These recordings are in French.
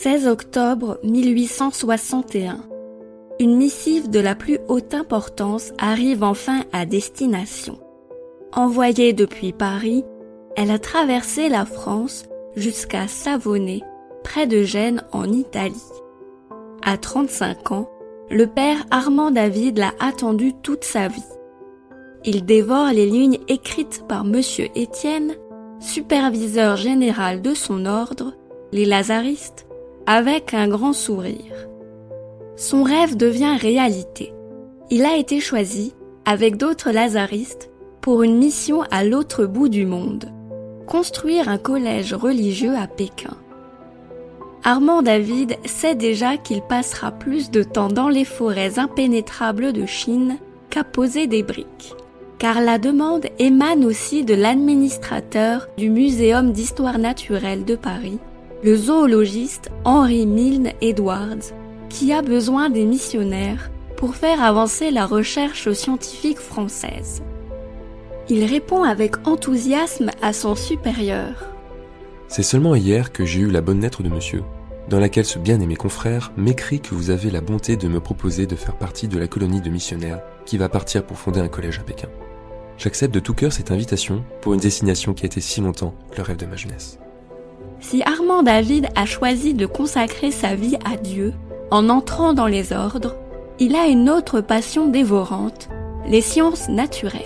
16 octobre 1861. Une missive de la plus haute importance arrive enfin à destination. Envoyée depuis Paris, elle a traversé la France jusqu'à Savonnet, près de Gênes en Italie. À 35 ans, le père Armand David l'a attendu toute sa vie. Il dévore les lignes écrites par monsieur Étienne, superviseur général de son ordre, les Lazaristes, avec un grand sourire. Son rêve devient réalité. Il a été choisi, avec d'autres lazaristes, pour une mission à l'autre bout du monde, construire un collège religieux à Pékin. Armand David sait déjà qu'il passera plus de temps dans les forêts impénétrables de Chine qu'à poser des briques. Car la demande émane aussi de l'administrateur du Muséum d'histoire naturelle de Paris, le zoologiste Henri Milne Edwards, qui a besoin des missionnaires pour faire avancer la recherche scientifique française. Il répond avec enthousiasme à son supérieur. C'est seulement hier que j'ai eu la bonne lettre de monsieur, dans laquelle ce bien-aimé confrère m'écrit que vous avez la bonté de me proposer de faire partie de la colonie de missionnaires qui va partir pour fonder un collège à Pékin. J'accepte de tout cœur cette invitation pour une destination qui a été si longtemps le rêve de ma jeunesse. Si Armand David a choisi de consacrer sa vie à Dieu en entrant dans les ordres, il a une autre passion dévorante, les sciences naturelles.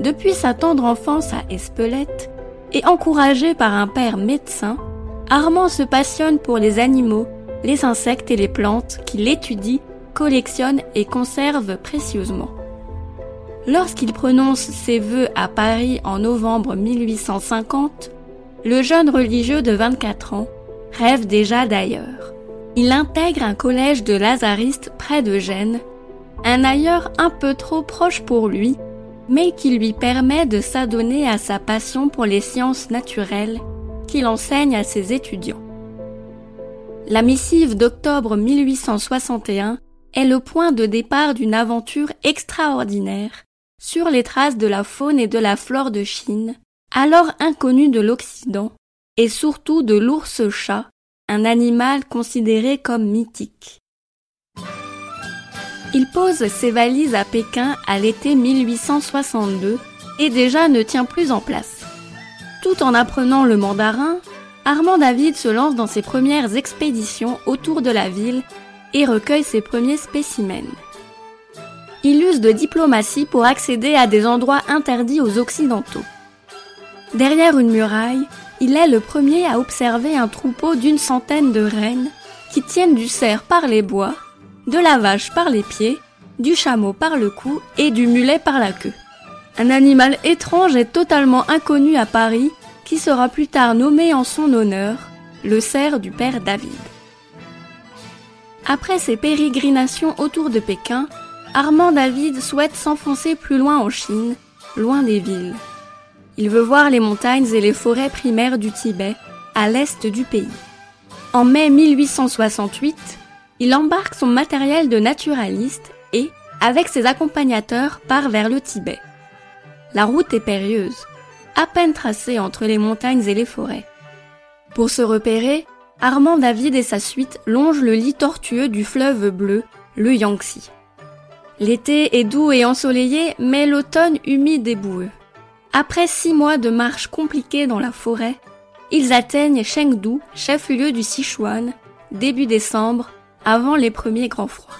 Depuis sa tendre enfance à Espelette, et encouragé par un père médecin, Armand se passionne pour les animaux, les insectes et les plantes qu'il étudie, collectionne et conserve précieusement. Lorsqu'il prononce ses vœux à Paris en novembre 1850, le jeune religieux de 24 ans rêve déjà d'ailleurs. Il intègre un collège de lazaristes près de Gênes, un ailleurs un peu trop proche pour lui, mais qui lui permet de s'adonner à sa passion pour les sciences naturelles qu'il enseigne à ses étudiants. La missive d'octobre 1861 est le point de départ d'une aventure extraordinaire sur les traces de la faune et de la flore de Chine, alors inconnue de l'Occident, et surtout de l'ours-chat, un animal considéré comme mythique. Il pose ses valises à Pékin à l'été 1862 et déjà ne tient plus en place. Tout en apprenant le mandarin, Armand David se lance dans ses premières expéditions autour de la ville et recueille ses premiers spécimens. Il use de diplomatie pour accéder à des endroits interdits aux Occidentaux. Derrière une muraille, il est le premier à observer un troupeau d'une centaine de rennes qui tiennent du cerf par les bois de la vache par les pieds, du chameau par le cou et du mulet par la queue. Un animal étrange et totalement inconnu à Paris qui sera plus tard nommé en son honneur le cerf du père David. Après ses pérégrinations autour de Pékin, Armand David souhaite s'enfoncer plus loin en Chine, loin des villes. Il veut voir les montagnes et les forêts primaires du Tibet, à l'est du pays. En mai 1868, il embarque son matériel de naturaliste et, avec ses accompagnateurs, part vers le Tibet. La route est périlleuse, à peine tracée entre les montagnes et les forêts. Pour se repérer, Armand David et sa suite longent le lit tortueux du fleuve bleu, le Yangtze. L'été est doux et ensoleillé, mais l'automne humide et boueux. Après six mois de marche compliquée dans la forêt, ils atteignent Chengdu, chef-lieu du Sichuan, début décembre, avant les premiers grands froids.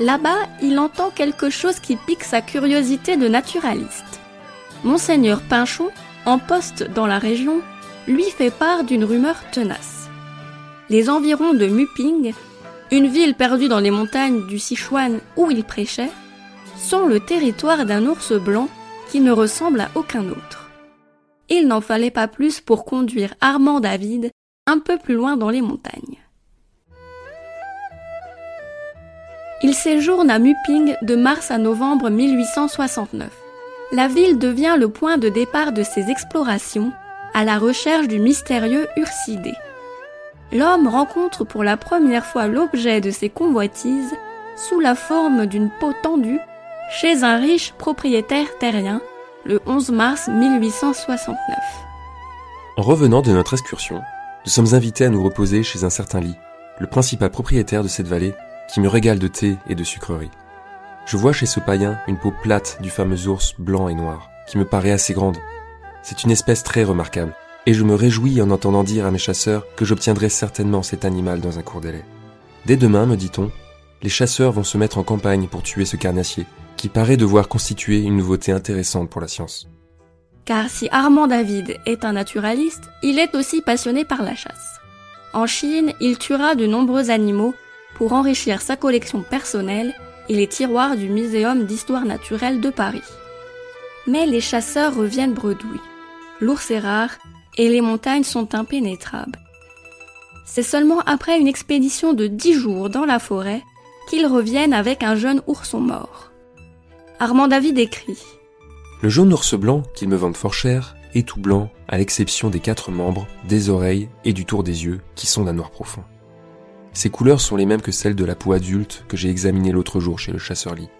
Là-bas, il entend quelque chose qui pique sa curiosité de naturaliste. Monseigneur Pinchon, en poste dans la région, lui fait part d'une rumeur tenace. Les environs de Muping, une ville perdue dans les montagnes du Sichuan où il prêchait, sont le territoire d'un ours blanc qui ne ressemble à aucun autre. Il n'en fallait pas plus pour conduire Armand David un peu plus loin dans les montagnes. Il séjourne à Muping de mars à novembre 1869. La ville devient le point de départ de ses explorations à la recherche du mystérieux Ursidé. L'homme rencontre pour la première fois l'objet de ses convoitises sous la forme d'une peau tendue chez un riche propriétaire terrien le 11 mars 1869. En revenant de notre excursion, nous sommes invités à nous reposer chez un certain lit, le principal propriétaire de cette vallée, qui me régale de thé et de sucreries. Je vois chez ce païen une peau plate du fameux ours blanc et noir, qui me paraît assez grande. C'est une espèce très remarquable, et je me réjouis en entendant dire à mes chasseurs que j'obtiendrai certainement cet animal dans un court délai. Dès demain, me dit-on, les chasseurs vont se mettre en campagne pour tuer ce carnassier, paraît devoir constituer une nouveauté intéressante pour la science. Car si Armand David est un naturaliste, il est aussi passionné par la chasse. En Chine, il tuera de nombreux animaux pour enrichir sa collection personnelle et les tiroirs du Muséum d'histoire naturelle de Paris. Mais les chasseurs reviennent bredouilles. L'ours est rare et les montagnes sont impénétrables. C'est seulement après une expédition de dix jours dans la forêt qu'ils reviennent avec un jeune ourson mort. Armand David écrit Le jaune ours blanc, qu'ils me vendent fort cher, est tout blanc, à l'exception des quatre membres, des oreilles et du tour des yeux, qui sont d'un noir profond. Ces couleurs sont les mêmes que celles de la peau adulte que j'ai examinée l'autre jour chez le chasseur-lit.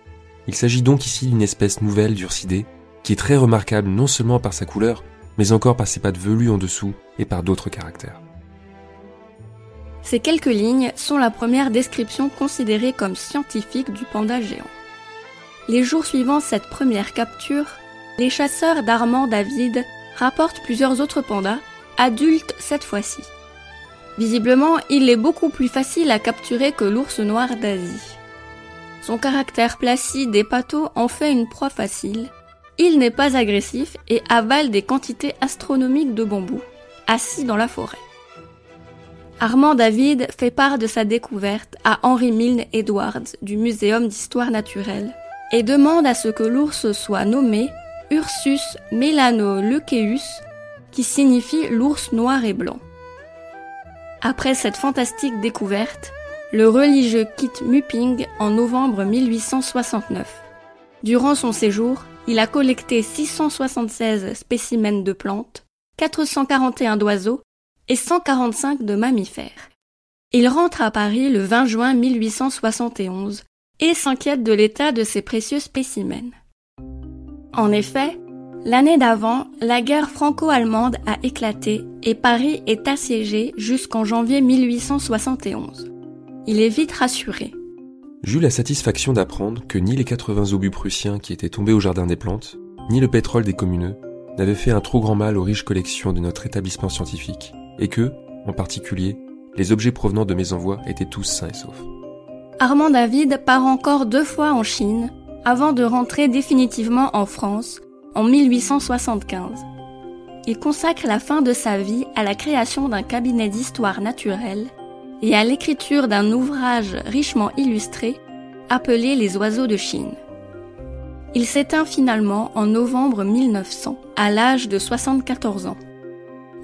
Il s'agit donc ici d'une espèce nouvelle d'ursidée, qui est très remarquable non seulement par sa couleur, mais encore par ses pattes velues en dessous et par d'autres caractères. Ces quelques lignes sont la première description considérée comme scientifique du panda géant. Les jours suivant cette première capture, les chasseurs d'Armand David rapportent plusieurs autres pandas, adultes cette fois-ci. Visiblement, il est beaucoup plus facile à capturer que l'ours noir d'Asie. Son caractère placide et pâteau en fait une proie facile. Il n'est pas agressif et avale des quantités astronomiques de bambou, assis dans la forêt. Armand David fait part de sa découverte à Henry Milne Edwards du Muséum d'histoire naturelle et demande à ce que l'ours soit nommé Ursus melanoleuceus, qui signifie l'ours noir et blanc. Après cette fantastique découverte, le religieux quitte Muping en novembre 1869. Durant son séjour, il a collecté 676 spécimens de plantes, 441 d'oiseaux et 145 de mammifères. Il rentre à Paris le 20 juin 1871 et s'inquiète de l'état de ses précieux spécimens. En effet, l'année d'avant, la guerre franco-allemande a éclaté et Paris est assiégé jusqu'en janvier 1871. Il est vite rassuré. J'eus la satisfaction d'apprendre que ni les 80 obus prussiens qui étaient tombés au jardin des plantes, ni le pétrole des communeux n'avaient fait un trop grand mal aux riches collections de notre établissement scientifique, et que, en particulier, les objets provenant de mes envois étaient tous sains et saufs. Armand David part encore deux fois en Chine avant de rentrer définitivement en France en 1875. Il consacre la fin de sa vie à la création d'un cabinet d'histoire naturelle et à l'écriture d'un ouvrage richement illustré appelé Les oiseaux de Chine. Il s'éteint finalement en novembre 1900, à l'âge de 74 ans.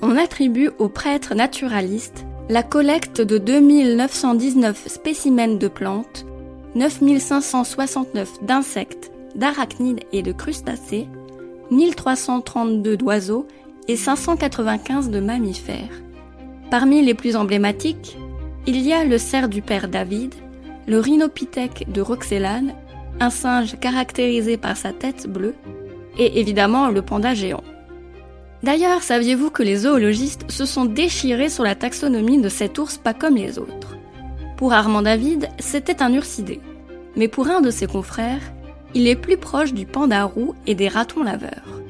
On attribue au prêtre naturaliste la collecte de 2919 spécimens de plantes, 9569 d'insectes, d'arachnides et de crustacés, 1332 d'oiseaux et 595 de mammifères. Parmi les plus emblématiques, il y a le cerf du père David, le rhinopithèque de Roxelane, un singe caractérisé par sa tête bleue, et évidemment le panda géant. D'ailleurs, saviez-vous que les zoologistes se sont déchirés sur la taxonomie de cet ours pas comme les autres? Pour Armand David, c'était un ursidé. Mais pour un de ses confrères, il est plus proche du panda roux et des ratons laveurs.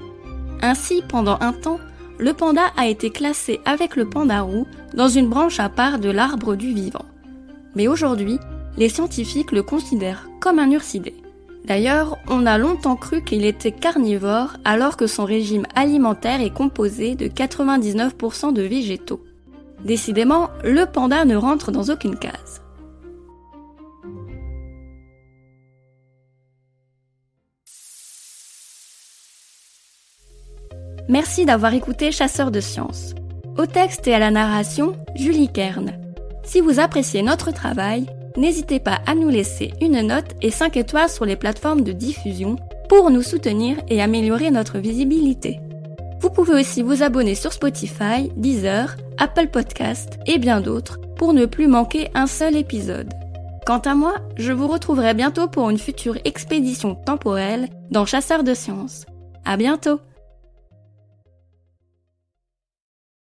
Ainsi, pendant un temps, le panda a été classé avec le panda roux dans une branche à part de l'arbre du vivant. Mais aujourd'hui, les scientifiques le considèrent comme un ursidé. D'ailleurs, on a longtemps cru qu'il était carnivore alors que son régime alimentaire est composé de 99% de végétaux. Décidément, le panda ne rentre dans aucune case. Merci d'avoir écouté Chasseur de sciences. Au texte et à la narration, Julie Kern. Si vous appréciez notre travail, n'hésitez pas à nous laisser une note et 5 étoiles sur les plateformes de diffusion pour nous soutenir et améliorer notre visibilité. Vous pouvez aussi vous abonner sur Spotify, Deezer, Apple Podcast et bien d'autres pour ne plus manquer un seul épisode. Quant à moi, je vous retrouverai bientôt pour une future expédition temporelle dans Chasseurs de sciences. À bientôt!